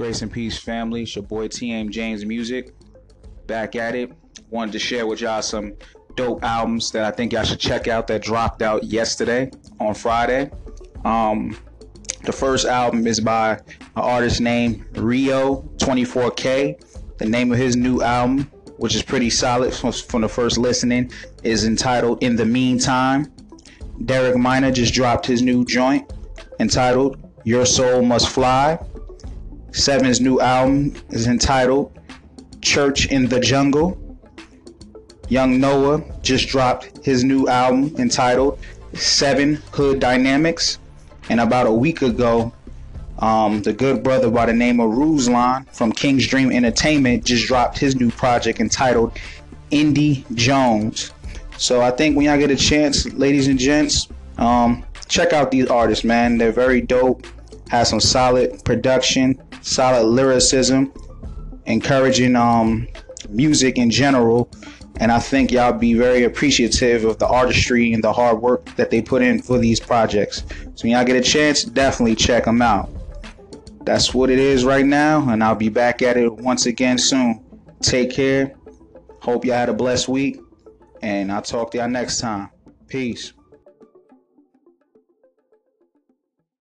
Grace and Peace family. It's your boy TM James Music. Back at it. Wanted to share with y'all some dope albums that I think y'all should check out that dropped out yesterday on Friday. Um, the first album is by an artist named Rio 24K. The name of his new album, which is pretty solid from, from the first listening, is entitled In the Meantime. Derek Minor just dropped his new joint entitled Your Soul Must Fly. Sevin's new album is entitled Church in the Jungle. Young Noah just dropped his new album entitled Seven Hood Dynamics. And about a week ago, um, the good brother by the name of Ruslan from King's Dream Entertainment just dropped his new project entitled Indy Jones. So I think when y'all get a chance, ladies and gents, um, check out these artists, man. They're very dope. Have some solid production, solid lyricism, encouraging um, music in general. And I think y'all be very appreciative of the artistry and the hard work that they put in for these projects. So when y'all get a chance, definitely check them out. That's what it is right now, and I'll be back at it once again soon. Take care. Hope y'all had a blessed week, and I'll talk to y'all next time. Peace.